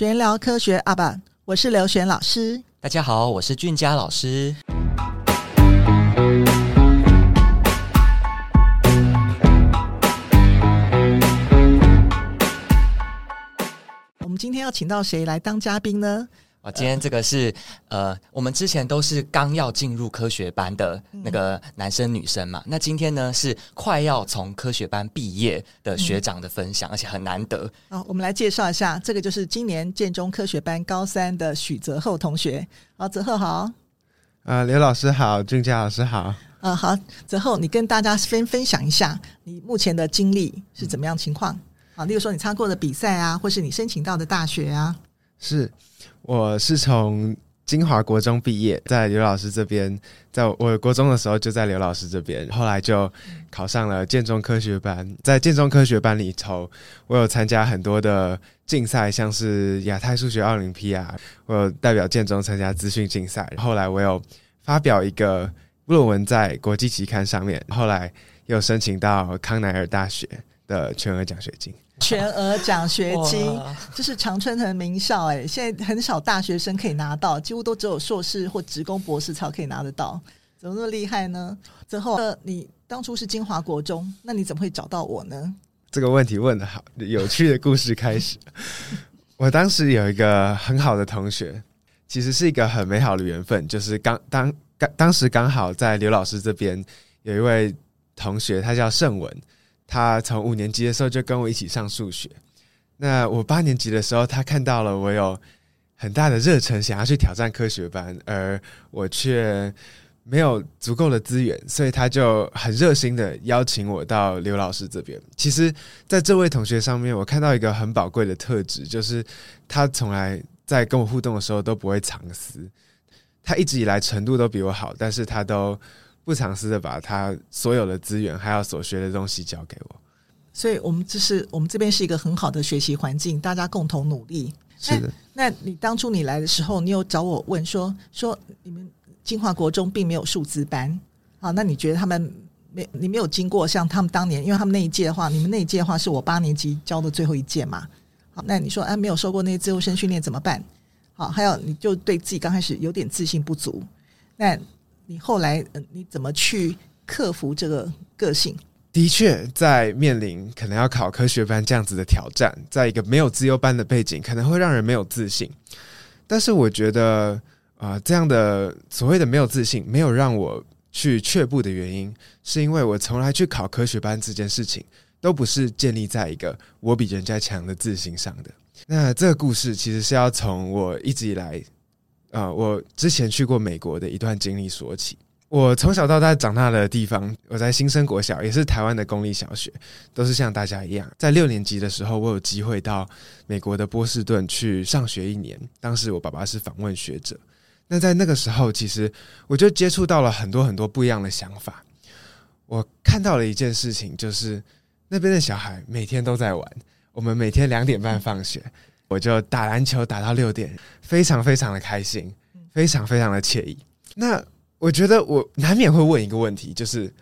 玄聊科学阿爸，我是刘璇老师。大家好，我是俊佳老师。我们今天要请到谁来当嘉宾呢？啊，今天这个是呃，我们之前都是刚要进入科学班的那个男生女生嘛。嗯、那今天呢是快要从科学班毕业的学长的分享，嗯、而且很难得。好，我们来介绍一下，这个就是今年建中科学班高三的许泽厚同学。好，泽厚好。啊、呃，刘老师好，俊佳老师好。啊、呃，好，泽厚，你跟大家分分享一下你目前的经历是怎么样情况？啊，例如说你参加过的比赛啊，或是你申请到的大学啊。是。我是从金华国中毕业，在刘老师这边，在我国中的时候就在刘老师这边，后来就考上了建中科学班。在建中科学班里头，我有参加很多的竞赛，像是亚太数学奥林匹亚，我有代表建中参加资讯竞赛。后来我有发表一个论文在国际期刊上面，后来又申请到康奈尔大学的全额奖学金。全额奖学金，这是常春藤名校哎、欸，现在很少大学生可以拿到，几乎都只有硕士或职工博士才可以拿得到，怎么那么厉害呢？之后，你当初是金华国中，那你怎么会找到我呢？这个问题问的好，有趣的故事开始。我当时有一个很好的同学，其实是一个很美好的缘分，就是刚当刚当时刚好在刘老师这边有一位同学，他叫盛文。他从五年级的时候就跟我一起上数学，那我八年级的时候，他看到了我有很大的热忱，想要去挑战科学班，而我却没有足够的资源，所以他就很热心的邀请我到刘老师这边。其实，在这位同学上面，我看到一个很宝贵的特质，就是他从来在跟我互动的时候都不会藏私，他一直以来程度都比我好，但是他都。不尝试的把他所有的资源还有所学的东西交给我，所以我们这是我们这边是一个很好的学习环境，大家共同努力。是的，那你当初你来的时候，你有找我问说说你们金华国中并没有数字班啊？那你觉得他们没你没有经过像他们当年，因为他们那一届的话，你们那一届的话是我八年级教的最后一届嘛？好，那你说哎，没有受过那些自由生训练怎么办？好，还有你就对自己刚开始有点自信不足，那。你后来，嗯你怎么去克服这个个性？的确，在面临可能要考科学班这样子的挑战，在一个没有资优班的背景，可能会让人没有自信。但是，我觉得啊、这样的所谓的没有自信，没有让我去却步的原因，是因为我从来去考科学班这件事情，都不是建立在一个我比人家强的自信上的。那这个故事其实是要从我一直以来。啊、我之前去过美国的一段经历说起。我从小到大长大的地方，我在新生国小，也是台湾的公立小学，都是像大家一样，在六年级的时候，我有机会到美国的波士顿去上学一年。当时我爸爸是访问学者，那在那个时候，其实我就接触到了很多很多不一样的想法。我看到了一件事情，就是那边的小孩每天都在玩，我们每天两点半放学。我就打篮球打到六点，非常非常的开心，非常非常的惬意。那我觉得我难免会问一个问题，就是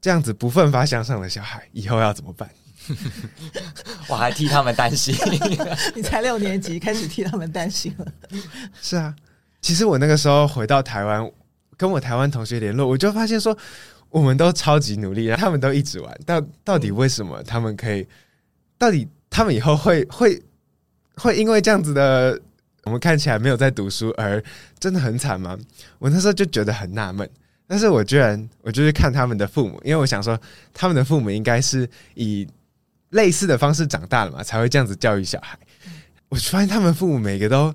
这样子不奋发向上的小孩以后要怎么办？我还替他们担心。你才六年级开始替他们担心了？是啊，其实我那个时候回到台湾，跟我台湾同学联络，我就发现说，我们都超级努力，然后他们都一直玩。到到底为什么他们可以？到底他们以后会会？会因为这样子的，我们看起来没有在读书而真的很惨吗？我那时候就觉得很纳闷。但是我居然，我就去看他们的父母，因为我想说，他们的父母应该是以类似的方式长大了嘛，才会这样子教育小孩。我发现他们父母每个都，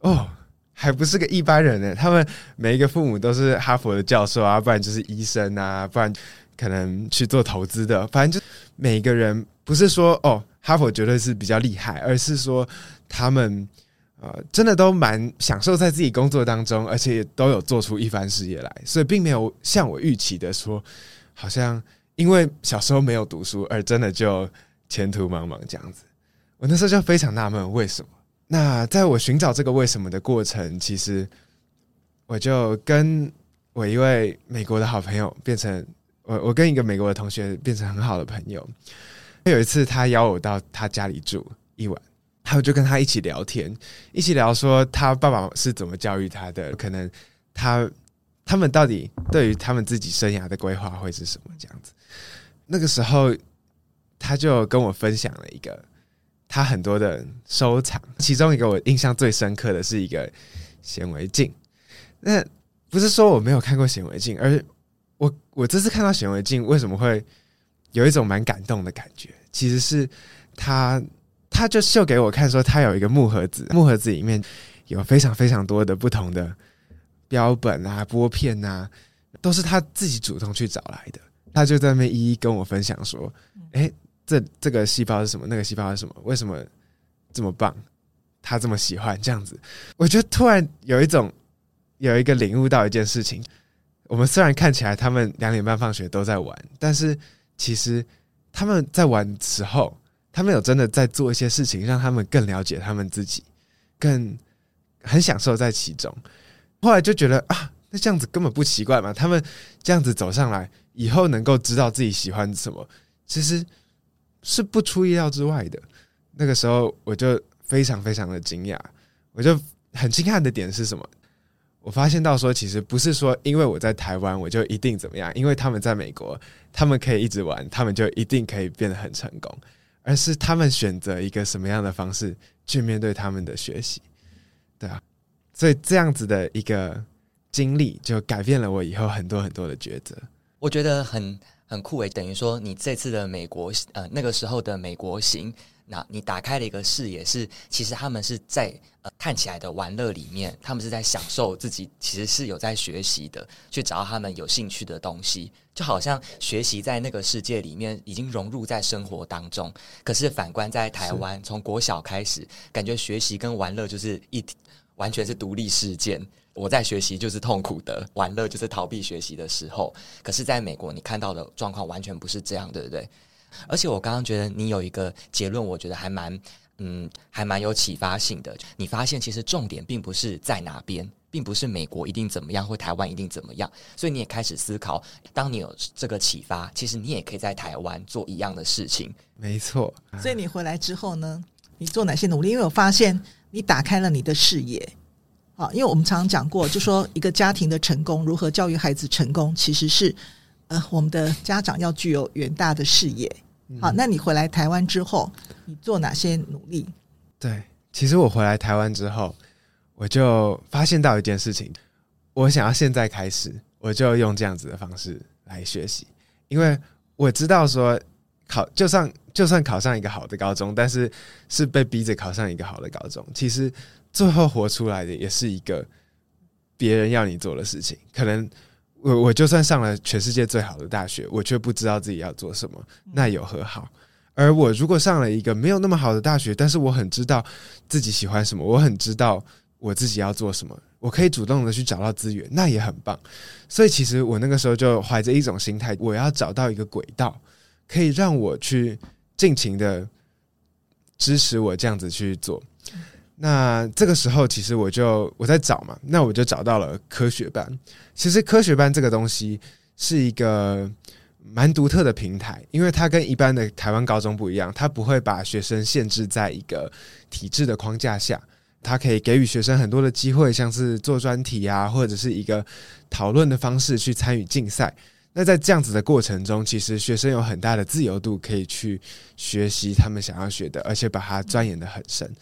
哦，还不是个一般人呢。他们每一个父母都是哈佛的教授啊，不然就是医生啊，不然可能去做投资的。反正就每个人不是说哦。哈佛绝对是比较厉害，而是说他们呃真的都蛮享受在自己工作当中，而且都有做出一番事业来，所以并没有像我预期的说，好像因为小时候没有读书而真的就前途茫茫这样子。我那时候就非常纳闷为什么。那在我寻找这个为什么的过程，其实我就跟我一位美国的好朋友变成我，我跟一个美国的同学变成很好的朋友。有一次，他邀我到他家里住一晚。还有就跟他一起聊天，一起聊说他爸爸是怎么教育他的，可能他他们到底对于他们自己生涯的规划会是什么这样子。那个时候，他就跟我分享了一个他很多的收藏，其中一个我印象最深刻的是一个显微镜。那不是说我没有看过显微镜，而我我这次看到显微镜，为什么会有一种蛮感动的感觉？其实是他。他就秀给我看，说他有一个木盒子，木盒子里面有非常非常多的不同的标本啊、拨片啊，都是他自己主动去找来的。他就在那边一一跟我分享说：“诶，这这个细胞是什么？那个细胞是什么？为什么这么棒？他这么喜欢这样子。”我觉得突然有一种有一个领悟到一件事情：我们虽然看起来他们两点半放学都在玩，但是其实他们在玩时候。他们有真的在做一些事情，让他们更了解他们自己，更很享受在其中。后来就觉得啊，那这样子根本不奇怪嘛。他们这样子走上来，以后能够知道自己喜欢什么，其实是不出意料之外的。那个时候我就非常非常的惊讶，我就很惊讶的点是什么？我发现到说，其实不是说因为我在台湾我就一定怎么样，因为他们在美国，他们可以一直玩，他们就一定可以变得很成功。而是他们选择一个什么样的方式去面对他们的学习，对啊，所以这样子的一个经历就改变了我以后很多很多的抉择。我觉得很很酷诶，等于说你这次的美国呃那个时候的美国行。那你打开了一个视野，是其实他们是在呃看起来的玩乐里面，他们是在享受自己，其实是有在学习的，去找到他们有兴趣的东西，就好像学习在那个世界里面已经融入在生活当中。可是反观在台湾，从国小开始，感觉学习跟玩乐就是一完全是独立事件。我在学习就是痛苦的，玩乐就是逃避学习的时候。可是在美国，你看到的状况完全不是这样，对不对？而且我刚刚觉得你有一个结论，我觉得还蛮，嗯，还蛮有启发性的。你发现其实重点并不是在哪边，并不是美国一定怎么样，或台湾一定怎么样。所以你也开始思考，当你有这个启发，其实你也可以在台湾做一样的事情。没错。所以你回来之后呢，你做哪些努力？因为我发现你打开了你的视野。啊，因为我们常常讲过，就说一个家庭的成功，如何教育孩子成功，其实是。呃，我们的家长要具有远大的视野。好，那你回来台湾之后，你做哪些努力？对，其实我回来台湾之后，我就发现到一件事情，我想要现在开始，我就用这样子的方式来学习，因为我知道说考就算就算考上一个好的高中，但是是被逼着考上一个好的高中，其实最后活出来的也是一个别人要你做的事情，可能。我我就算上了全世界最好的大学，我却不知道自己要做什么，那有何好？而我如果上了一个没有那么好的大学，但是我很知道自己喜欢什么，我很知道我自己要做什么，我可以主动的去找到资源，那也很棒。所以其实我那个时候就怀着一种心态，我要找到一个轨道，可以让我去尽情的支持我这样子去做。那这个时候，其实我就我在找嘛，那我就找到了科学班。其实科学班这个东西是一个蛮独特的平台，因为它跟一般的台湾高中不一样，它不会把学生限制在一个体制的框架下，它可以给予学生很多的机会，像是做专题啊，或者是一个讨论的方式去参与竞赛。那在这样子的过程中，其实学生有很大的自由度，可以去学习他们想要学的，而且把它钻研得很深。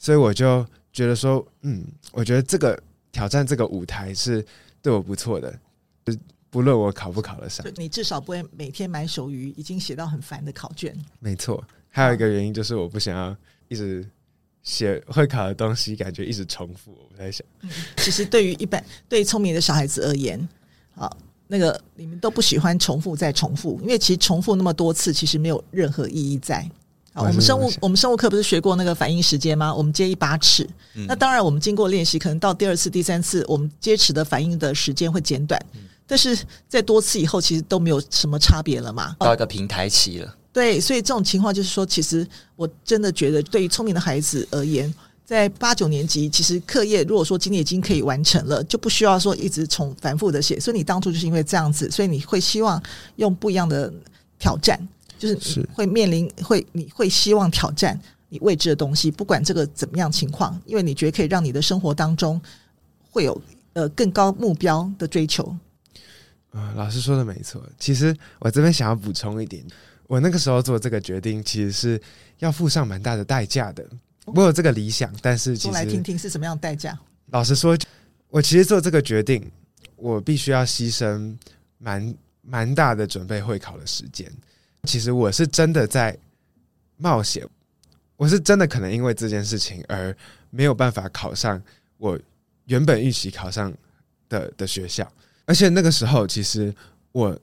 所以我就觉得说，嗯，我觉得这个挑战这个舞台是对我不错的，就不论我考不考得上，你至少不会每天买手鱼，已经写到很烦的考卷。没错，还有一个原因就是我不想要一直写会考的东西，感觉一直重复。我不太想。嗯，其实对于一般 对聪明的小孩子而言，啊，那个你们都不喜欢重复再重复，因为其实重复那么多次，其实没有任何意义在。好，我们生物我们生物课不是学过那个反应时间吗？我们接一把尺，嗯、那当然我们经过练习，可能到第二次、第三次，我们接尺的反应的时间会减短，嗯、但是在多次以后，其实都没有什么差别了嘛。到一个平台期了，对，所以这种情况就是说，其实我真的觉得，对于聪明的孩子而言，在八九年级，其实课业如果说今天已经可以完成了，就不需要说一直重反复的写。所以你当初就是因为这样子，所以你会希望用不一样的挑战。就是会面临会你会希望挑战你未知的东西，不管这个怎么样情况，因为你觉得可以让你的生活当中会有呃更高目标的追求。啊、呃，老师说的没错。其实我这边想要补充一点，我那个时候做这个决定，其实是要付上蛮大的代价的。我有这个理想，但是其实来听听是什么样的代价？老实说，我其实做这个决定，我必须要牺牲蛮蛮大的准备会考的时间。其实我是真的在冒险，我是真的可能因为这件事情而没有办法考上我原本预期考上的的学校。而且那个时候，其实我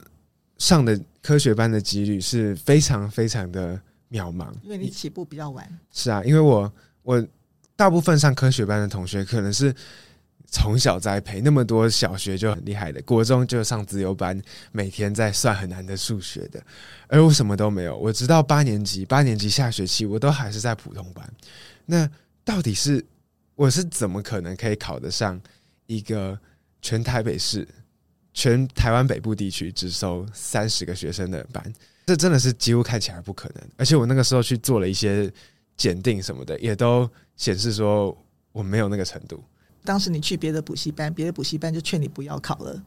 上的科学班的几率是非常非常的渺茫，因为你起步比较晚。是啊，因为我我大部分上科学班的同学可能是从小栽培，那么多小学就很厉害的，国中就上自由班，每天在算很难的数学的，而我什么都没有。我直到八年级，八年级下学期我都还是在普通班。那到底是我是怎么可能可以考得上一个全台北市？全台湾北部地区只收三十个学生的班，这真的是几乎看起来不可能。而且我那个时候去做了一些检定什么的，也都显示说我没有那个程度。当时你去别的补习班，别的补习班就劝你不要考了。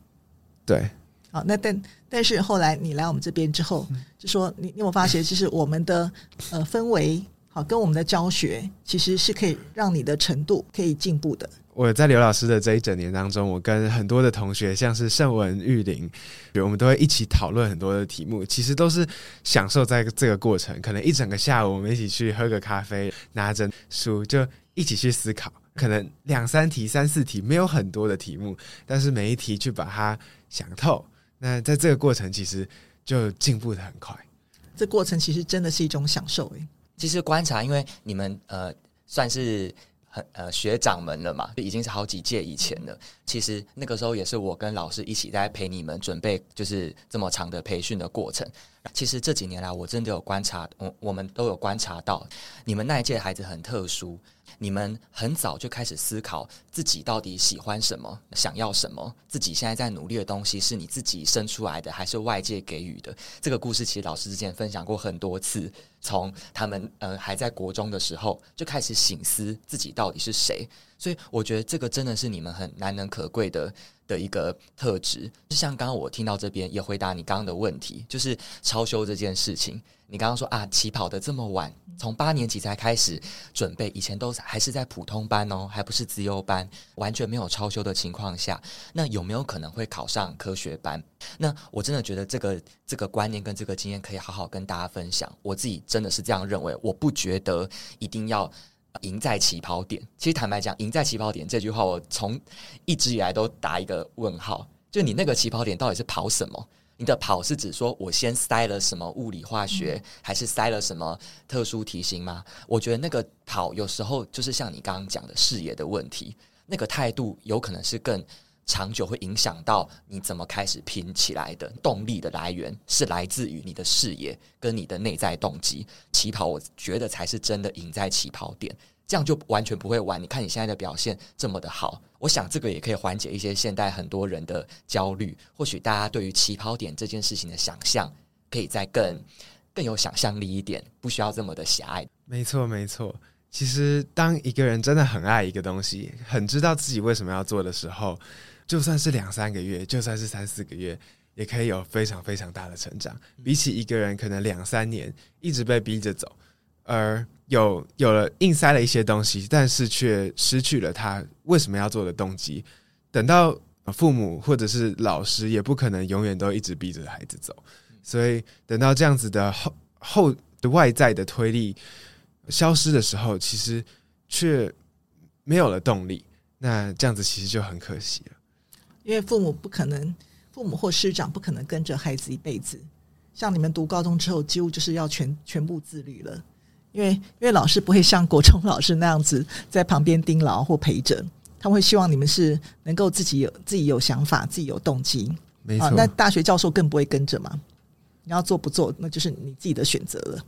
对，好，那但但是后来你来我们这边之后，就说你你有有发现，就是我们的呃氛围好，跟我们的教学其实是可以让你的程度可以进步的。我在刘老师的这一整年当中，我跟很多的同学，像是盛文、玉林，我们都会一起讨论很多的题目。其实都是享受在这个过程。可能一整个下午，我们一起去喝个咖啡，拿着书就一起去思考。可能两三题、三四题，没有很多的题目，但是每一题去把它想透。那在这个过程，其实就进步的很快。这过程其实真的是一种享受诶。其实观察，因为你们呃算是。很呃，学长们了嘛，已经是好几届以前了。其实那个时候也是我跟老师一起在陪你们准备，就是这么长的培训的过程。其实这几年来，我真的有观察，我我们都有观察到，你们那一届孩子很特殊。你们很早就开始思考自己到底喜欢什么，想要什么，自己现在在努力的东西是你自己生出来的，还是外界给予的？这个故事其实老师之前分享过很多次，从他们呃还在国中的时候就开始醒思自己到底是谁。所以我觉得这个真的是你们很难能可贵的的一个特质。就像刚刚我听到这边也回答你刚刚的问题，就是超修这件事情。你刚刚说啊，起跑的这么晚，从八年级才开始准备，以前都还是在普通班哦，还不是资优班，完全没有超修的情况下，那有没有可能会考上科学班？那我真的觉得这个这个观念跟这个经验可以好好跟大家分享。我自己真的是这样认为，我不觉得一定要赢在起跑点。其实坦白讲，赢在起跑点这句话，我从一直以来都打一个问号，就你那个起跑点到底是跑什么？你的跑是指说我先塞了什么物理化学，还是塞了什么特殊题型吗？我觉得那个跑有时候就是像你刚刚讲的视野的问题，那个态度有可能是更长久会影响到你怎么开始拼起来的动力的来源，是来自于你的视野跟你的内在动机。起跑，我觉得才是真的赢在起跑点。这样就完全不会玩。你看你现在的表现这么的好，我想这个也可以缓解一些现代很多人的焦虑。或许大家对于起跑点这件事情的想象，可以再更更有想象力一点，不需要这么的狭隘。没错，没错。其实当一个人真的很爱一个东西，很知道自己为什么要做的时候，就算是两三个月，就算是三四个月，也可以有非常非常大的成长。比起一个人可能两三年一直被逼着走，而有有了硬塞了一些东西，但是却失去了他为什么要做的动机。等到父母或者是老师也不可能永远都一直逼着孩子走，所以等到这样子的后后的外在的推力消失的时候，其实却没有了动力。那这样子其实就很可惜了，因为父母不可能，父母或师长不可能跟着孩子一辈子。像你们读高中之后，几乎就是要全全部自律了。因为因为老师不会像国中老师那样子在旁边盯牢或陪着，他们会希望你们是能够自己有自己有想法、自己有动机。没错。啊，那大学教授更不会跟着嘛。你要做不做，那就是你自己的选择了。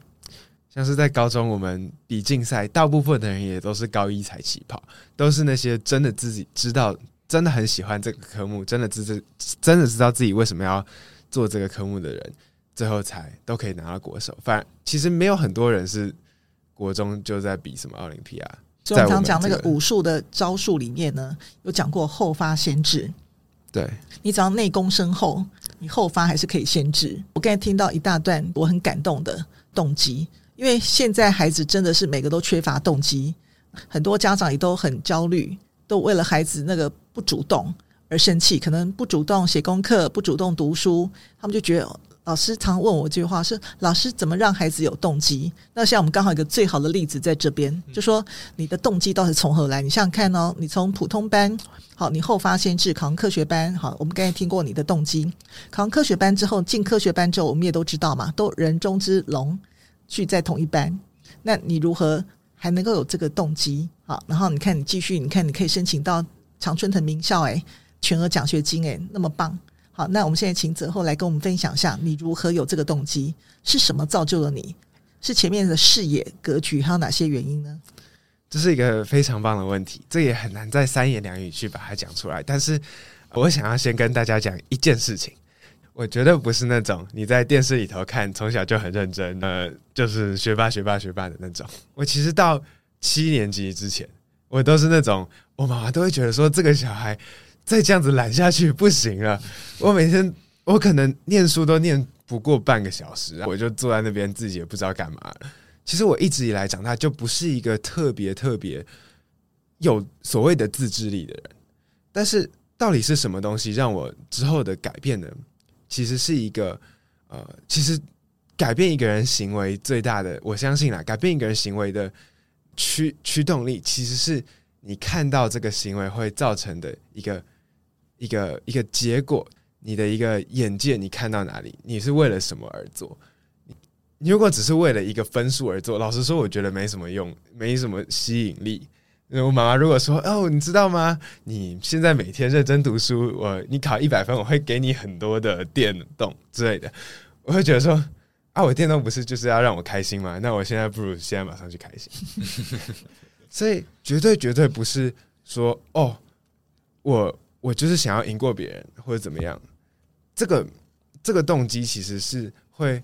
像是在高中，我们比竞赛，大部分的人也都是高一才起跑，都是那些真的自己知道、真的很喜欢这个科目、真的知知真的知道自己为什么要做这个科目的人，最后才都可以拿到国手。反而其实没有很多人是。国中就在比什么奥林匹亚。所以我们常讲那个武术的招数里面呢，有讲过后发先至。对，你只要内功深厚，你后发还是可以先至。我刚才听到一大段我很感动的动机，因为现在孩子真的是每个都缺乏动机，很多家长也都很焦虑，都为了孩子那个不主动而生气，可能不主动写功课，不主动读书，他们就觉得。老师常问我一句话是：老师怎么让孩子有动机？那像我们刚好有一个最好的例子在这边，就说你的动机到底从何来？你想想看哦，你从普通班好，你后发先至考上科学班好，我们刚才听过你的动机。考上科学班之后，进科学班之后，我们也都知道嘛，都人中之龙去在同一班。那你如何还能够有这个动机？好，然后你看你继续，你看你可以申请到常春藤名校，诶，全额奖学金，诶，那么棒。好，那我们现在请泽厚来跟我们分享一下，你如何有这个动机？是什么造就了你？是前面的视野格局，还有哪些原因呢？这是一个非常棒的问题，这也很难在三言两语去把它讲出来。但是我想要先跟大家讲一件事情，我绝对不是那种你在电视里头看从小就很认真，呃，就是学霸、学霸、学霸的那种。我其实到七年级之前，我都是那种，我妈妈都会觉得说这个小孩。再这样子懒下去不行了。我每天我可能念书都念不过半个小时，我就坐在那边自己也不知道干嘛。其实我一直以来长大就不是一个特别特别有所谓的自制力的人。但是到底是什么东西让我之后的改变呢？其实是一个呃，其实改变一个人行为最大的，我相信啊，改变一个人行为的驱驱动力，其实是你看到这个行为会造成的一个。一个一个结果，你的一个眼界，你看到哪里？你是为了什么而做？你如果只是为了一个分数而做，老实说，我觉得没什么用，没什么吸引力。我妈妈如果说：“哦，你知道吗？你现在每天认真读书，我你考一百分，我会给你很多的电动之类的。”我会觉得说：“啊，我电动不是就是要让我开心吗？那我现在不如现在马上去开心。”所以绝对绝对不是说哦，我。我就是想要赢过别人，或者怎么样，这个这个动机其实是会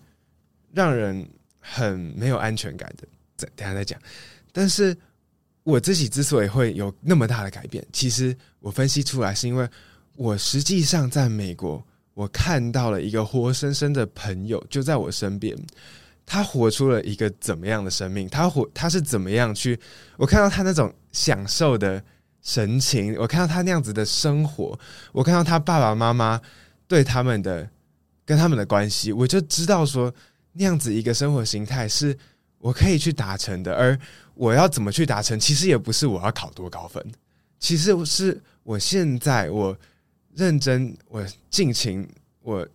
让人很没有安全感的。等等下再讲。但是我自己之所以会有那么大的改变，其实我分析出来是因为我实际上在美国，我看到了一个活生生的朋友就在我身边，他活出了一个怎么样的生命？他活他是怎么样去？我看到他那种享受的。神情，我看到他那样子的生活，我看到他爸爸妈妈对他们的跟他们的关系，我就知道说那样子一个生活形态是我可以去达成的。而我要怎么去达成，其实也不是我要考多高分，其实是我现在我认真，我尽情，我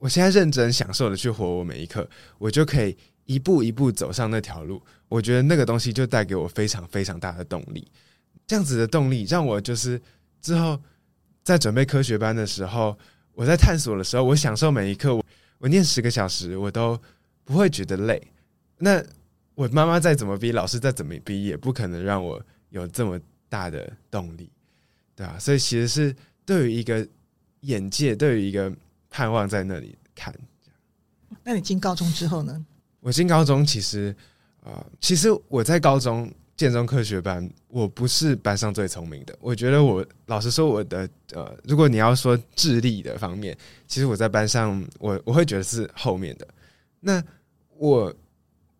我现在认真享受的去活我每一刻，我就可以一步一步走上那条路。我觉得那个东西就带给我非常非常大的动力。这样子的动力让我就是之后在准备科学班的时候，我在探索的时候，我享受每一刻。我我念十个小时，我都不会觉得累。那我妈妈再怎么逼，老师再怎么逼，也不可能让我有这么大的动力，对啊，所以其实是对于一个眼界，对于一个盼望在那里看。那你进高中之后呢？我进高中其实啊、呃，其实我在高中。建中科学班，我不是班上最聪明的。我觉得我老实说，我的呃，如果你要说智力的方面，其实我在班上，我我会觉得是后面的。那我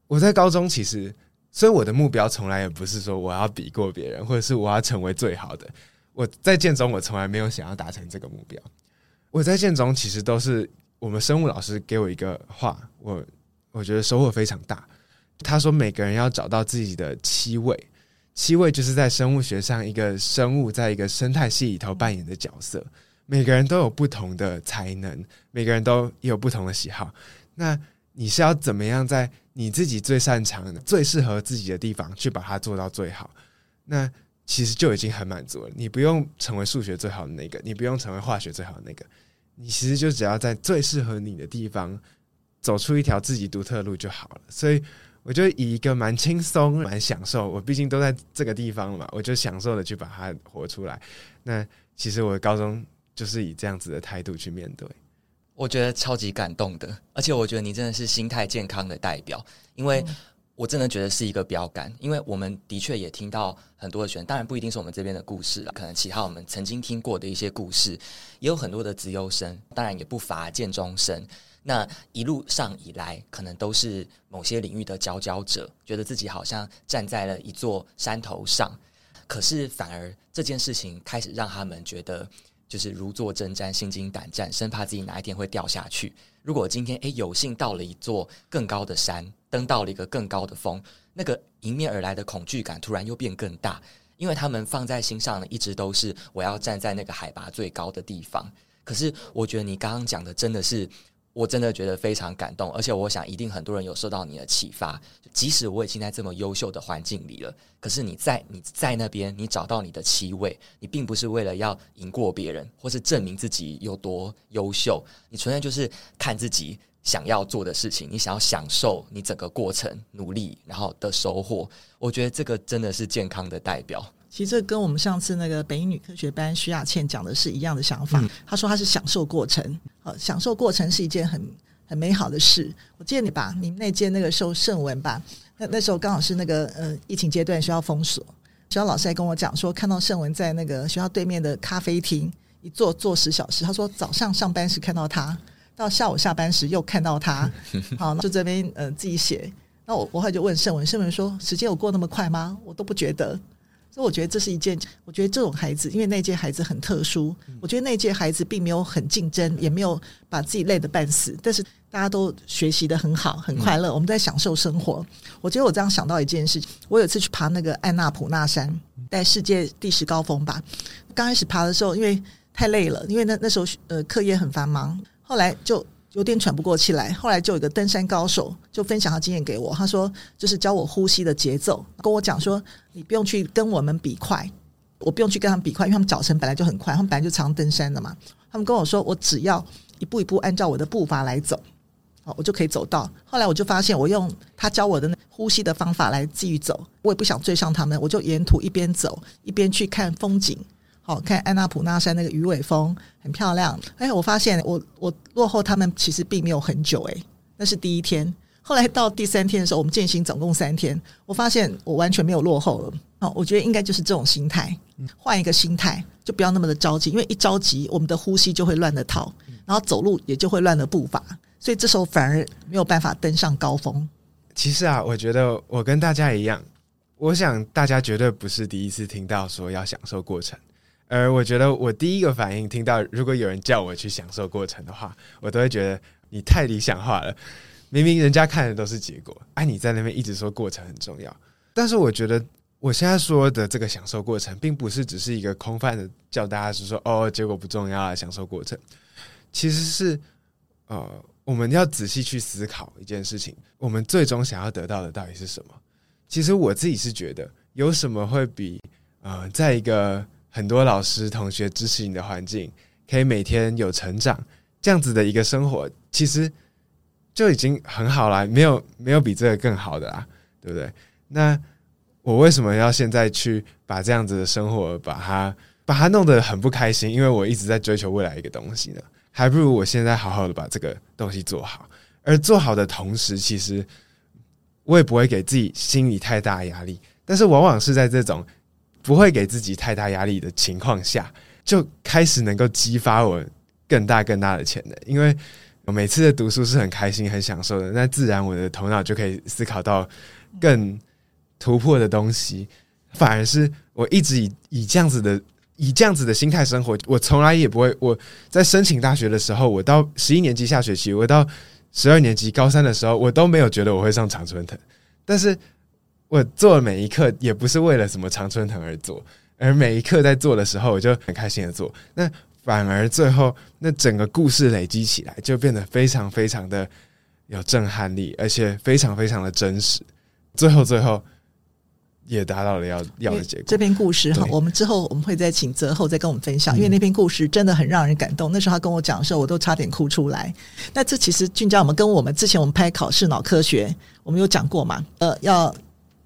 我在高中其实，所以我的目标从来也不是说我要比过别人，或者是我要成为最好的。我在建中，我从来没有想要达成这个目标。我在建中其实都是我们生物老师给我一个话，我我觉得收获非常大。他说：“每个人要找到自己的七位，七位就是在生物学上一个生物在一个生态系里头扮演的角色。每个人都有不同的才能，每个人都有不同的喜好。那你是要怎么样在你自己最擅长、最适合自己的地方去把它做到最好？那其实就已经很满足了。你不用成为数学最好的那个，你不用成为化学最好的那个，你其实就只要在最适合你的地方走出一条自己独特的路就好了。所以。”我就以一个蛮轻松、蛮享受，我毕竟都在这个地方了嘛，我就享受的去把它活出来。那其实我的高中就是以这样子的态度去面对，我觉得超级感动的，而且我觉得你真的是心态健康的代表，因为我真的觉得是一个标杆，因为我们的确也听到很多的学生，当然不一定是我们这边的故事了，可能其他我们曾经听过的一些故事，也有很多的资优生，当然也不乏建中生。那一路上以来，可能都是某些领域的佼佼者，觉得自己好像站在了一座山头上，可是反而这件事情开始让他们觉得。就是如坐针毡、心惊胆战，生怕自己哪一天会掉下去。如果今天诶有幸到了一座更高的山，登到了一个更高的峰，那个迎面而来的恐惧感突然又变更大，因为他们放在心上的一直都是我要站在那个海拔最高的地方。可是我觉得你刚刚讲的真的是。我真的觉得非常感动，而且我想一定很多人有受到你的启发。即使我已经在这么优秀的环境里了，可是你在你在那边，你找到你的气味，你并不是为了要赢过别人，或是证明自己有多优秀，你纯粹就是看自己想要做的事情，你想要享受你整个过程努力然后的收获。我觉得这个真的是健康的代表。其实这跟我们上次那个北一女科学班徐雅倩讲的是一样的想法。她、嗯、说她是享受过程，呃，享受过程是一件很很美好的事。我记得你吧，你们那届那个时候圣文吧，那那时候刚好是那个呃疫情阶段，学校封锁，学校老师还跟我讲说，看到圣文在那个学校对面的咖啡厅一坐坐十小时。他说早上上班时看到他，到下午下班时又看到他，好，就这边呃自己写。那我我后来就问盛文，盛文说时间有过那么快吗？我都不觉得。所以我觉得这是一件，我觉得这种孩子，因为那届孩子很特殊，我觉得那届孩子并没有很竞争，也没有把自己累得半死，但是大家都学习得很好，很快乐，我们在享受生活。我觉得我这样想到一件事情，我有一次去爬那个安纳普纳山，在世界第十高峰吧。刚开始爬的时候，因为太累了，因为那那时候呃课业很繁忙，后来就。有点喘不过气来，后来就有一个登山高手就分享他经验给我。他说，就是教我呼吸的节奏，跟我讲说，你不用去跟我们比快，我不用去跟他们比快，因为他们脚程本来就很快，他们本来就常登山的嘛。他们跟我说，我只要一步一步按照我的步伐来走，好，我就可以走到。后来我就发现，我用他教我的呼吸的方法来继续走，我也不想追上他们，我就沿途一边走一边去看风景。好看安娜普纳山那个鱼尾峰很漂亮。哎，我发现我我落后他们其实并没有很久哎，那是第一天。后来到第三天的时候，我们践行总共三天，我发现我完全没有落后了。哦，我觉得应该就是这种心态，换一个心态，就不要那么的着急，因为一着急，我们的呼吸就会乱了套，然后走路也就会乱了步伐，所以这时候反而没有办法登上高峰。其实啊，我觉得我跟大家一样，我想大家绝对不是第一次听到说要享受过程。而我觉得，我第一个反应听到如果有人叫我去享受过程的话，我都会觉得你太理想化了。明明人家看的都是结果，哎，你在那边一直说过程很重要。但是我觉得我现在说的这个享受过程，并不是只是一个空泛的叫大家是说哦，结果不重要啊，享受过程。其实是呃，我们要仔细去思考一件事情：我们最终想要得到的到底是什么？其实我自己是觉得，有什么会比呃，在一个很多老师、同学支持你的环境，可以每天有成长，这样子的一个生活，其实就已经很好了。没有没有比这个更好的啦，对不对？那我为什么要现在去把这样子的生活，把它把它弄得很不开心？因为我一直在追求未来一个东西呢，还不如我现在好好的把这个东西做好。而做好的同时，其实我也不会给自己心里太大压力。但是往往是在这种。不会给自己太大压力的情况下，就开始能够激发我更大更大的潜能。因为我每次的读书是很开心、很享受的，那自然我的头脑就可以思考到更突破的东西。反而是我一直以以这样子的以这样子的心态生活，我从来也不会。我在申请大学的时候，我到十一年级下学期，我到十二年级高三的时候，我都没有觉得我会上常春藤，但是。我做的每一课也不是为了什么常春藤而做，而每一课在做的时候，我就很开心的做。那反而最后那整个故事累积起来，就变得非常非常的有震撼力，而且非常非常的真实。最后最后也达到了要要的结果。这篇故事哈，我们之后我们会再请泽厚再跟我们分享，因为那篇故事真的很让人感动。那时候他跟我讲的时候，我都差点哭出来。那这其实俊佳，我们跟我们之前我们拍考试脑科学，我们有讲过嘛？呃，要。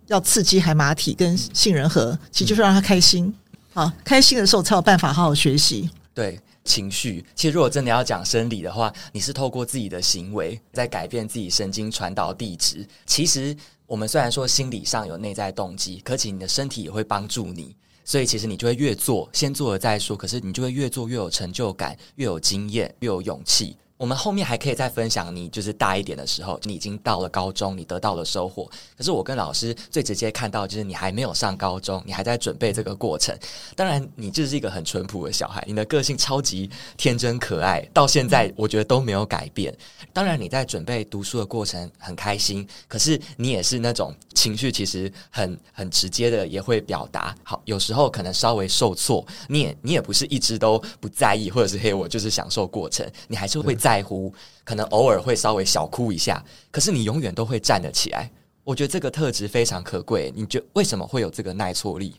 要刺激海马体跟杏仁核，其实就是让他开心。好，开心的时候才有办法好好学习。对，情绪。其实如果真的要讲生理的话，你是透过自己的行为在改变自己神经传导地址。其实我们虽然说心理上有内在动机，可其你的身体也会帮助你，所以其实你就会越做，先做了再说。可是你就会越做越有成就感，越有经验，越有勇气。我们后面还可以再分享，你就是大一点的时候，你已经到了高中，你得到了收获。可是我跟老师最直接看到，就是你还没有上高中，你还在准备这个过程。当然，你就是一个很淳朴的小孩，你的个性超级天真可爱，到现在我觉得都没有改变。当然，你在准备读书的过程很开心，可是你也是那种情绪其实很很直接的，也会表达。好，有时候可能稍微受挫，你也你也不是一直都不在意，或者是嘿，我就是享受过程，你还是会在。在乎，可能偶尔会稍微小哭一下，可是你永远都会站得起来。我觉得这个特质非常可贵。你觉为什么会有这个耐挫力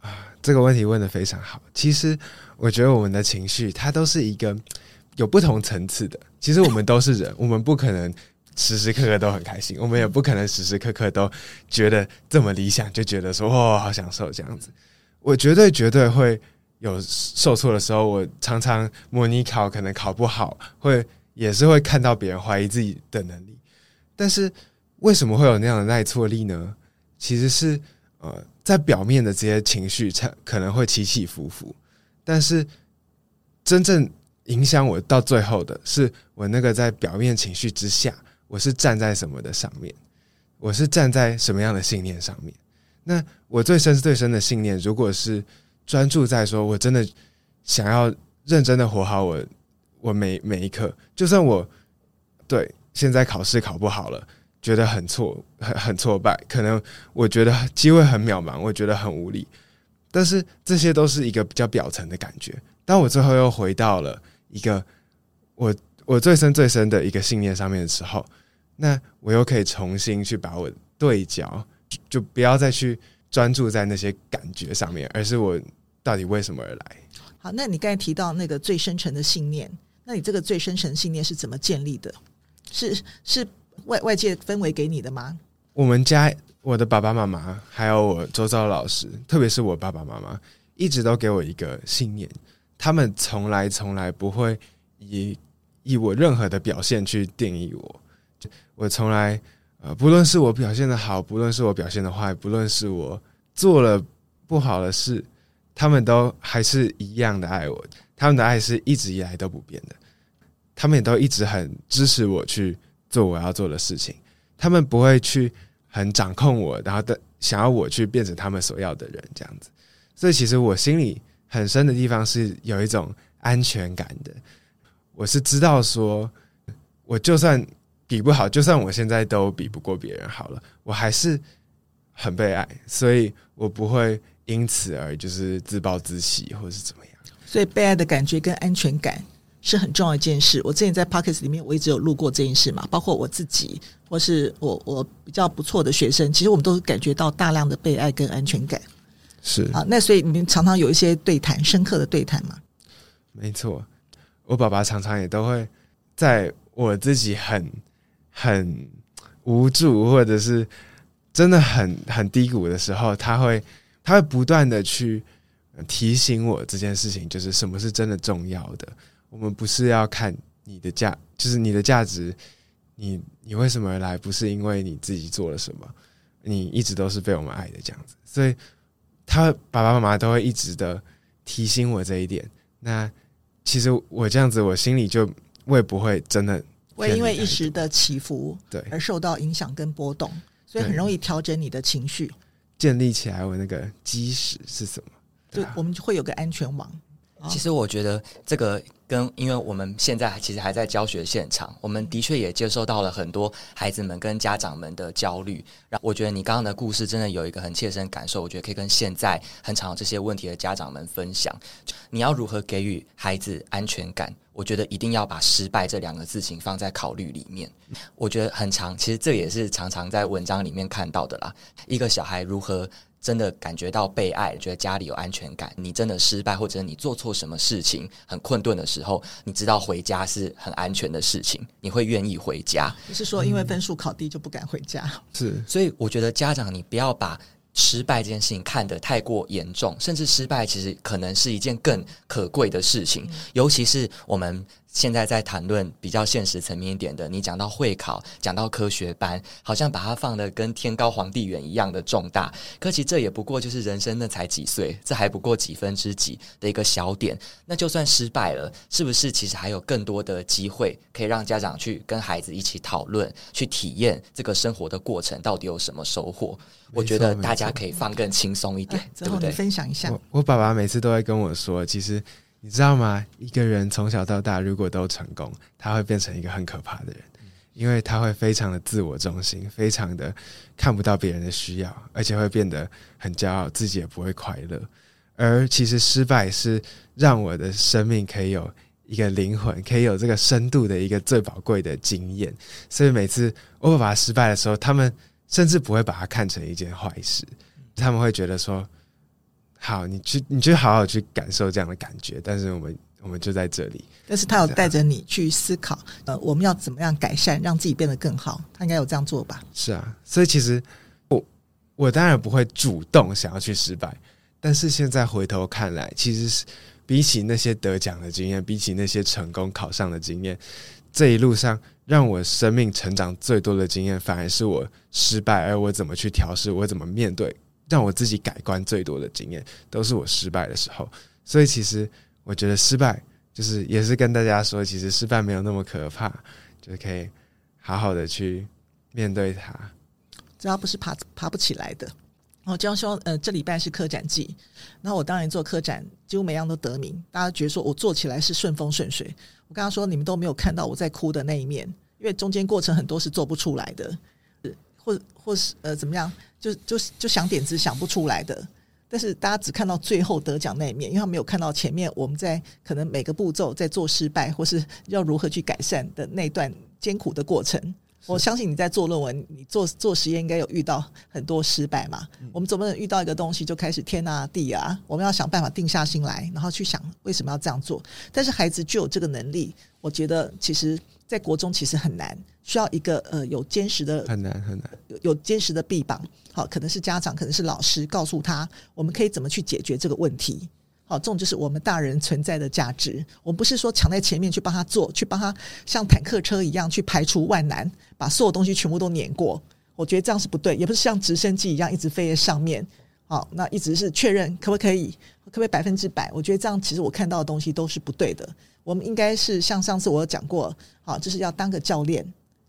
啊？这个问题问得非常好。其实我觉得我们的情绪它都是一个有不同层次的。其实我们都是人，我们不可能时时刻刻都很开心，我们也不可能时时刻刻都觉得这么理想，就觉得说哦，好享受这样子。我绝对绝对会。有受挫的时候，我常常模拟考可能考不好，会也是会看到别人怀疑自己的能力。但是为什么会有那样的耐挫力呢？其实是呃，在表面的这些情绪才，可能会起起伏伏，但是真正影响我到最后的是我那个在表面情绪之下，我是站在什么的上面，我是站在什么样的信念上面。那我最深最深的信念，如果是。专注在说，我真的想要认真的活好我，我每每一刻，就算我对现在考试考不好了，觉得很挫，很很挫败，可能我觉得机会很渺茫，我觉得很无力，但是这些都是一个比较表层的感觉。当我最后又回到了一个我我最深最深的一个信念上面的时候，那我又可以重新去把我对角，就不要再去。专注在那些感觉上面，而是我到底为什么而来？好，那你刚才提到那个最深层的信念，那你这个最深层信念是怎么建立的？是是外外界氛围给你的吗？我们家我的爸爸妈妈，还有我周遭的老师，特别是我爸爸妈妈，一直都给我一个信念，他们从来从来不会以以我任何的表现去定义我，我从来。呃，不论是我表现的好，不论是我表现的坏，不论是我做了不好的事，他们都还是一样的爱我。他们的爱是一直以来都不变的，他们也都一直很支持我去做我要做的事情。他们不会去很掌控我，然后的想要我去变成他们所要的人这样子。所以，其实我心里很深的地方是有一种安全感的。我是知道说，我就算。比不好，就算我现在都比不过别人好了，我还是很被爱，所以我不会因此而就是自暴自弃或是怎么样。所以被爱的感觉跟安全感是很重要一件事。我之前在 Podcast 里面我一直有录过这件事嘛，包括我自己或是我我比较不错的学生，其实我们都感觉到大量的被爱跟安全感。是啊，那所以你们常常有一些对谈，深刻的对谈嘛？没错，我爸爸常常也都会在我自己很。很无助，或者是真的很很低谷的时候，他会他会不断的去提醒我这件事情，就是什么是真的重要的。我们不是要看你的价，就是你的价值，你你为什么而来？不是因为你自己做了什么，你一直都是被我们爱的这样子。所以，他爸爸妈妈都会一直的提醒我这一点。那其实我这样子，我心里就我也不会真的。会因为一时的起伏，对而受到影响跟波动，所以很容易调整你的情绪，建立起来我那个基石是什么？对，我们就会有个安全网。其实我觉得这个跟，因为我们现在其实还在教学现场，我们的确也接受到了很多孩子们跟家长们的焦虑。然后我觉得你刚刚的故事真的有一个很切身感受，我觉得可以跟现在很常有这些问题的家长们分享。你要如何给予孩子安全感？我觉得一定要把失败这两个字情放在考虑里面。我觉得很长，其实这也是常常在文章里面看到的啦。一个小孩如何？真的感觉到被爱，觉得家里有安全感。你真的失败，或者你做错什么事情很困顿的时候，你知道回家是很安全的事情，你会愿意回家。不是说因为分数考低就不敢回家。嗯、是，所以我觉得家长你不要把失败这件事情看得太过严重，甚至失败其实可能是一件更可贵的事情。嗯、尤其是我们现在在谈论比较现实层面一点的，你讲到会考，讲到科学班，好像把它放的跟天高皇帝远一样的重大。可其实这也不过就是人生那才几岁，这还不过几分之几的一个小点。那就算失败了，是不是其实还有更多的机会可以让家长去跟孩子一起讨论，去体验这个生活的过程到底有什么收获？我觉得大家可以放更轻松一点，对不对？分享一下。我我爸爸每次都会跟我说，其实。你知道吗？一个人从小到大，如果都成功，他会变成一个很可怕的人，因为他会非常的自我中心，非常的看不到别人的需要，而且会变得很骄傲，自己也不会快乐。而其实失败是让我的生命可以有一个灵魂，可以有这个深度的一个最宝贵的经验。所以每次我爸爸失败的时候，他们甚至不会把它看成一件坏事，他们会觉得说。好，你去，你去好好去感受这样的感觉。但是我们，我们就在这里。但是他有带着你去思考，呃，我们要怎么样改善，让自己变得更好？他应该有这样做吧？是啊，所以其实我，我当然不会主动想要去失败。但是现在回头看来，其实是比起那些得奖的经验，比起那些成功考上的经验，这一路上让我生命成长最多的经验，反而是我失败，而我怎么去调试，我怎么面对。让我自己改观最多的经验，都是我失败的时候。所以，其实我觉得失败就是也是跟大家说，其实失败没有那么可怕，就是可以好好的去面对它。只要不是爬爬不起来的。哦，就像说，呃，这礼拜是科展季，那我当然做科展，几乎每样都得名。大家觉得说我做起来是顺风顺水。我刚刚说你们都没有看到我在哭的那一面，因为中间过程很多是做不出来的。或或是呃怎么样，就就就想点子想不出来的，但是大家只看到最后得奖那一面，因为他没有看到前面我们在可能每个步骤在做失败，或是要如何去改善的那段艰苦的过程。我相信你在做论文，你做做实验应该有遇到很多失败嘛。我们总不能遇到一个东西就开始天啊地啊，我们要想办法定下心来，然后去想为什么要这样做。但是孩子具有这个能力，我觉得其实。在国中其实很难，需要一个呃有坚实的很难很难有有坚实的臂膀，好，可能是家长，可能是老师，告诉他我们可以怎么去解决这个问题。好，这种就是我们大人存在的价值。我们不是说抢在前面去帮他做，去帮他像坦克车一样去排除万难，把所有东西全部都碾过。我觉得这样是不对，也不是像直升机一样一直飞在上面。好，那一直是确认可不可以，可不可以百分之百？我觉得这样其实我看到的东西都是不对的。我们应该是像上次我有讲过，好，就是要当个教练，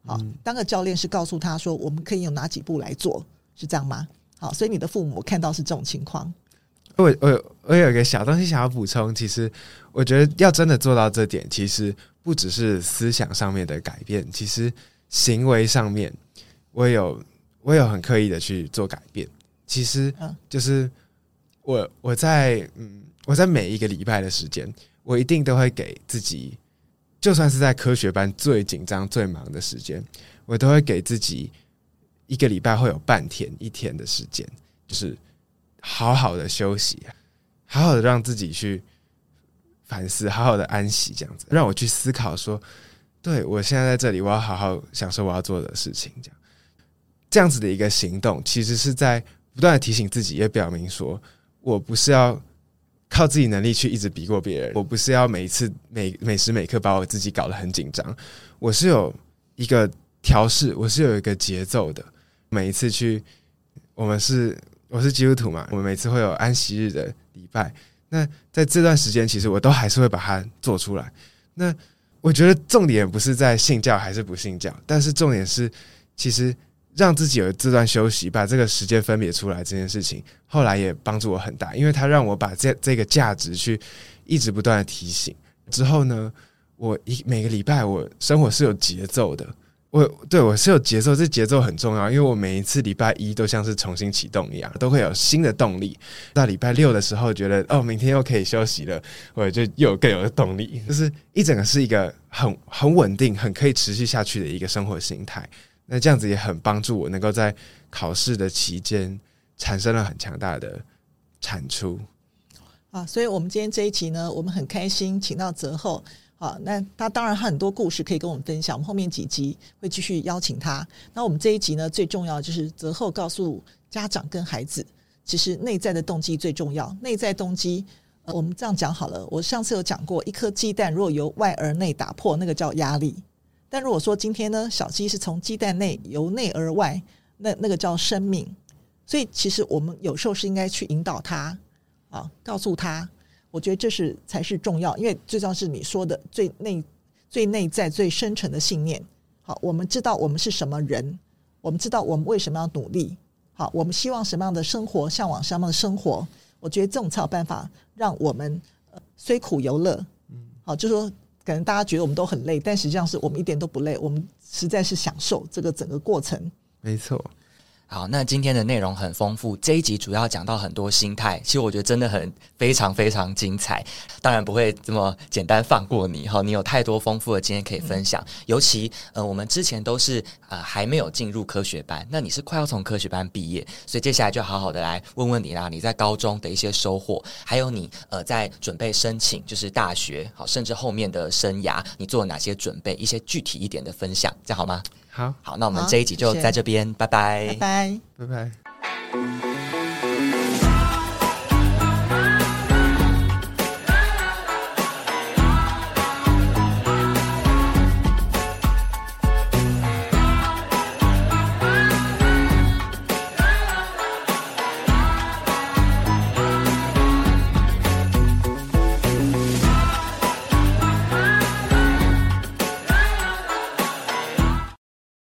好，当个教练是告诉他说我们可以有哪几步来做，是这样吗？好，所以你的父母看到是这种情况。我我有我有一个小东西想要补充，其实我觉得要真的做到这点，其实不只是思想上面的改变，其实行为上面我有我有很刻意的去做改变。其实就是我我在嗯我在每一个礼拜的时间。我一定都会给自己，就算是在科学班最紧张、最忙的时间，我都会给自己一个礼拜会有半天、一天的时间，就是好好的休息，好好的让自己去反思，好好的安息，这样子让我去思考说，对，我现在在这里，我要好好享受我要做的事情，这样这样子的一个行动，其实是在不断的提醒自己，也表明说我不是要。靠自己能力去一直比过别人，我不是要每一次每每时每刻把我自己搞得很紧张，我是有一个调试，我是有一个节奏的。每一次去，我们是我是基督徒嘛，我们每次会有安息日的礼拜，那在这段时间，其实我都还是会把它做出来。那我觉得重点不是在信教还是不信教，但是重点是其实。让自己有这段休息，把这个时间分别出来这件事情，后来也帮助我很大，因为他让我把这这个价值去一直不断的提醒。之后呢，我一每个礼拜我生活是有节奏的，我对我是有节奏，这节奏很重要，因为我每一次礼拜一都像是重新启动一样，都会有新的动力。到礼拜六的时候，觉得哦，明天又可以休息了，我就又有更有动力，就是一整个是一个很很稳定、很可以持续下去的一个生活形态。那这样子也很帮助我，能够在考试的期间产生了很强大的产出。啊，所以我们今天这一集呢，我们很开心请到泽厚。啊，那他当然他很多故事可以跟我们分享，我们后面几集会继续邀请他。那我们这一集呢，最重要就是泽厚告诉家长跟孩子，其实内在的动机最重要。内在动机，我们这样讲好了。我上次有讲过，一颗鸡蛋如果由外而内打破，那个叫压力；但如果说今天呢，小鸡是从鸡蛋内由内而外，那那个叫生命。所以其实我们有时候是应该去引导他啊，告诉他，我觉得这是才是重要，因为最重要是你说的最内、最内在、最深沉的信念。好，我们知道我们是什么人，我们知道我们为什么要努力。好，我们希望什么样的生活，向往什么样的生活？我觉得这种才有办法让我们呃虽苦犹乐。嗯，好，就说可能大家觉得我们都很累，但实际上是我们一点都不累，我们实在是享受这个整个过程。没错。好，那今天的内容很丰富。这一集主要讲到很多心态，其实我觉得真的很非常非常精彩。当然不会这么简单放过你哈，你有太多丰富的经验可以分享。嗯、尤其呃，我们之前都是呃还没有进入科学班，那你是快要从科学班毕业，所以接下来就好好的来问问你啦。你在高中的一些收获，还有你呃在准备申请就是大学，好，甚至后面的生涯，你做了哪些准备？一些具体一点的分享，这样好吗？好，好，那我们这一集就在这边，拜拜，拜拜，拜拜。